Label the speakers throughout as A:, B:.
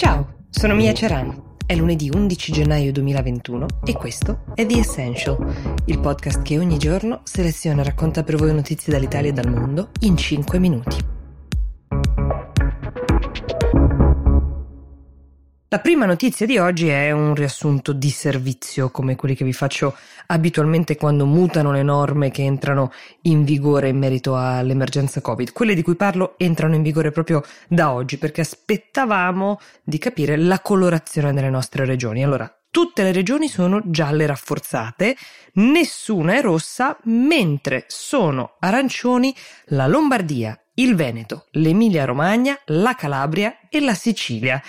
A: Ciao, sono Mia Ceran. È lunedì 11 gennaio 2021 e questo è The Essential, il podcast che ogni giorno seleziona e racconta per voi notizie dall'Italia e dal mondo in 5 minuti. La prima notizia di oggi è un riassunto di servizio come quelli che vi faccio abitualmente quando mutano le norme che entrano in vigore in merito all'emergenza Covid. Quelle di cui parlo entrano in vigore proprio da oggi perché aspettavamo di capire la colorazione delle nostre regioni. Allora, tutte le regioni sono gialle rafforzate, nessuna è rossa, mentre sono arancioni la Lombardia, il Veneto, l'Emilia Romagna, la Calabria e la Sicilia.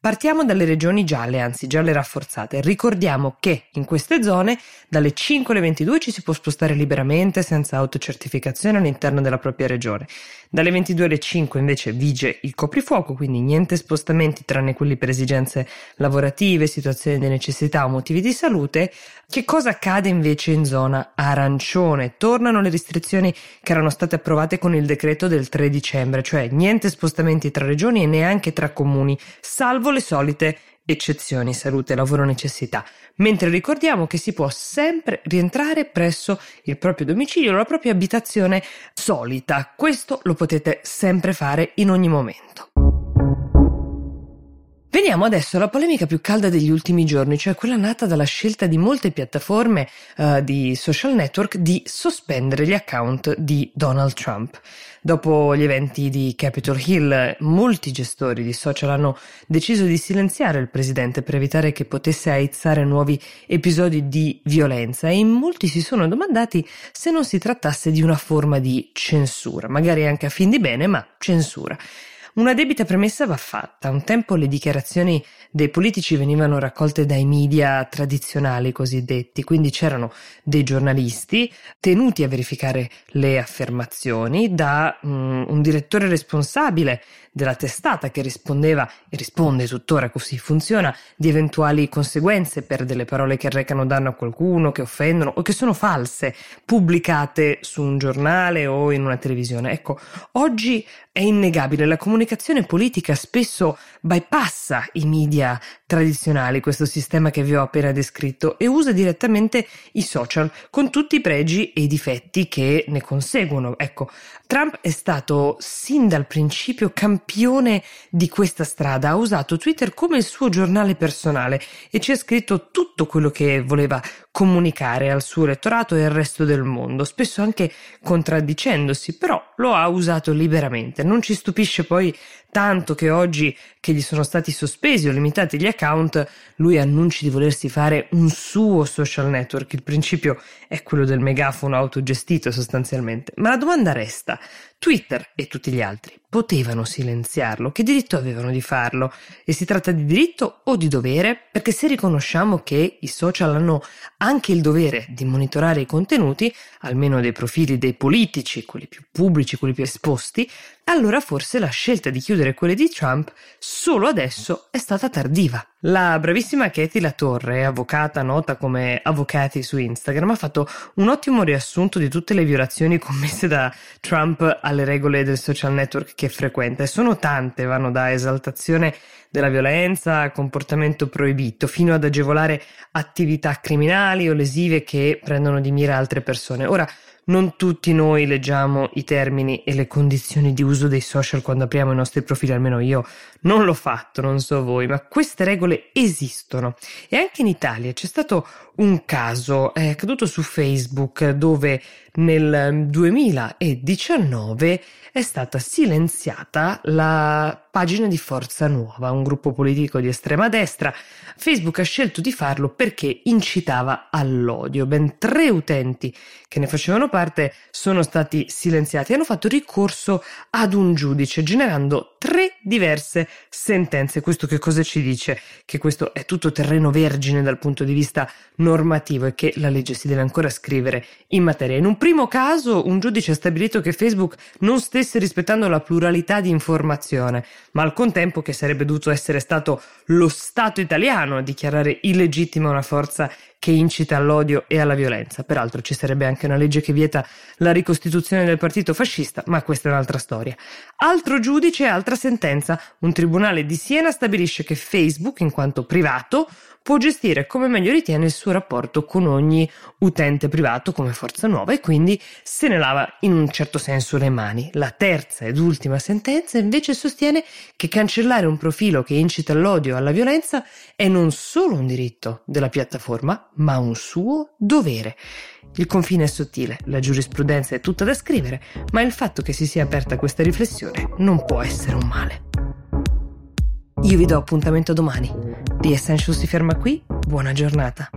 A: Partiamo dalle regioni gialle, anzi gialle rafforzate. Ricordiamo che in queste zone dalle 5 alle 22 ci si può spostare liberamente senza autocertificazione all'interno della propria regione. Dalle 22 alle 5 invece vige il coprifuoco, quindi niente spostamenti tranne quelli per esigenze lavorative, situazioni di necessità o motivi di salute. Che cosa accade invece in zona arancione? Tornano le restrizioni che erano state approvate con il decreto del 3 dicembre, cioè niente spostamenti tra regioni e neanche tra comuni, salvo salvo le solite eccezioni salute, lavoro, necessità, mentre ricordiamo che si può sempre rientrare presso il proprio domicilio, la propria abitazione solita. Questo lo potete sempre fare in ogni momento. Veniamo adesso alla polemica più calda degli ultimi giorni, cioè quella nata dalla scelta di molte piattaforme uh, di social network di sospendere gli account di Donald Trump. Dopo gli eventi di Capitol Hill, molti gestori di social hanno deciso di silenziare il presidente per evitare che potesse aizzare nuovi episodi di violenza e in molti si sono domandati se non si trattasse di una forma di censura, magari anche a fin di bene, ma censura. Una debita premessa va fatta. Un tempo le dichiarazioni dei politici venivano raccolte dai media tradizionali cosiddetti, quindi c'erano dei giornalisti tenuti a verificare le affermazioni da um, un direttore responsabile della testata che rispondeva e risponde tuttora così funziona di eventuali conseguenze per delle parole che recano danno a qualcuno, che offendono o che sono false, pubblicate su un giornale o in una televisione. Ecco, oggi è innegabile, la comunicazione politica spesso bypassa i media tradizionali, questo sistema che vi ho appena descritto, e usa direttamente i social, con tutti i pregi e i difetti che ne conseguono. Ecco, Trump è stato sin dal principio campione di questa strada, ha usato Twitter come il suo giornale personale e ci ha scritto tutto quello che voleva comunicare al suo elettorato e al resto del mondo, spesso anche contraddicendosi, però lo ha usato liberamente. Non ci stupisce poi tanto che oggi che gli sono stati sospesi o limitati gli lui annunci di volersi fare un suo social network. Il principio è quello del megafono autogestito sostanzialmente. Ma la domanda resta, Twitter e tutti gli altri potevano silenziarlo, che diritto avevano di farlo? E si tratta di diritto o di dovere? Perché se riconosciamo che i social hanno anche il dovere di monitorare i contenuti, almeno dei profili dei politici, quelli più pubblici, quelli più esposti, allora forse la scelta di chiudere quelli di Trump solo adesso è stata tardiva. La bravissima Katie Latorre, avvocata nota come Avvocati su Instagram, ha fatto un ottimo riassunto di tutte le violazioni commesse da Trump alle regole del social network che frequenta e sono tante, vanno da esaltazione della violenza comportamento proibito, fino ad agevolare attività criminali o lesive che prendono di mira altre persone. Ora, non tutti noi leggiamo i termini e le condizioni di uso dei social quando apriamo i nostri profili, almeno io non l'ho fatto, non so voi, ma queste regole esistono. E anche in Italia c'è stato un caso, è accaduto su Facebook, dove nel 2019 è stata silenziata la pagina di Forza Nuova, un gruppo politico di estrema destra. Facebook ha scelto di farlo perché incitava all'odio. Ben tre utenti che ne facevano parte sono stati silenziati e hanno fatto ricorso ad un giudice, generando tre diverse sentenze. Questo che cosa ci dice? Che questo è tutto terreno vergine dal punto di vista normativo e che la legge si deve ancora scrivere in materia. In un primo caso, un giudice ha stabilito che Facebook non stesse rispettando la pluralità di informazione, ma al contempo che sarebbe dovuto essere stato lo Stato italiano a dichiarare illegittima una forza che incita all'odio e alla violenza. Peraltro ci sarebbe anche una legge che vieta la ricostituzione del partito fascista, ma questa è un'altra storia. Altro giudice, altra Un'altra sentenza, un tribunale di Siena stabilisce che Facebook, in quanto privato, può gestire come meglio ritiene il suo rapporto con ogni utente privato come forza nuova e quindi se ne lava in un certo senso le mani. La terza ed ultima sentenza invece sostiene che cancellare un profilo che incita all'odio e alla violenza è non solo un diritto della piattaforma, ma un suo dovere. Il confine è sottile, la giurisprudenza è tutta da scrivere, ma il fatto che si sia aperta questa riflessione non può essere un male. Io vi do appuntamento domani. The Essential si ferma qui, buona giornata.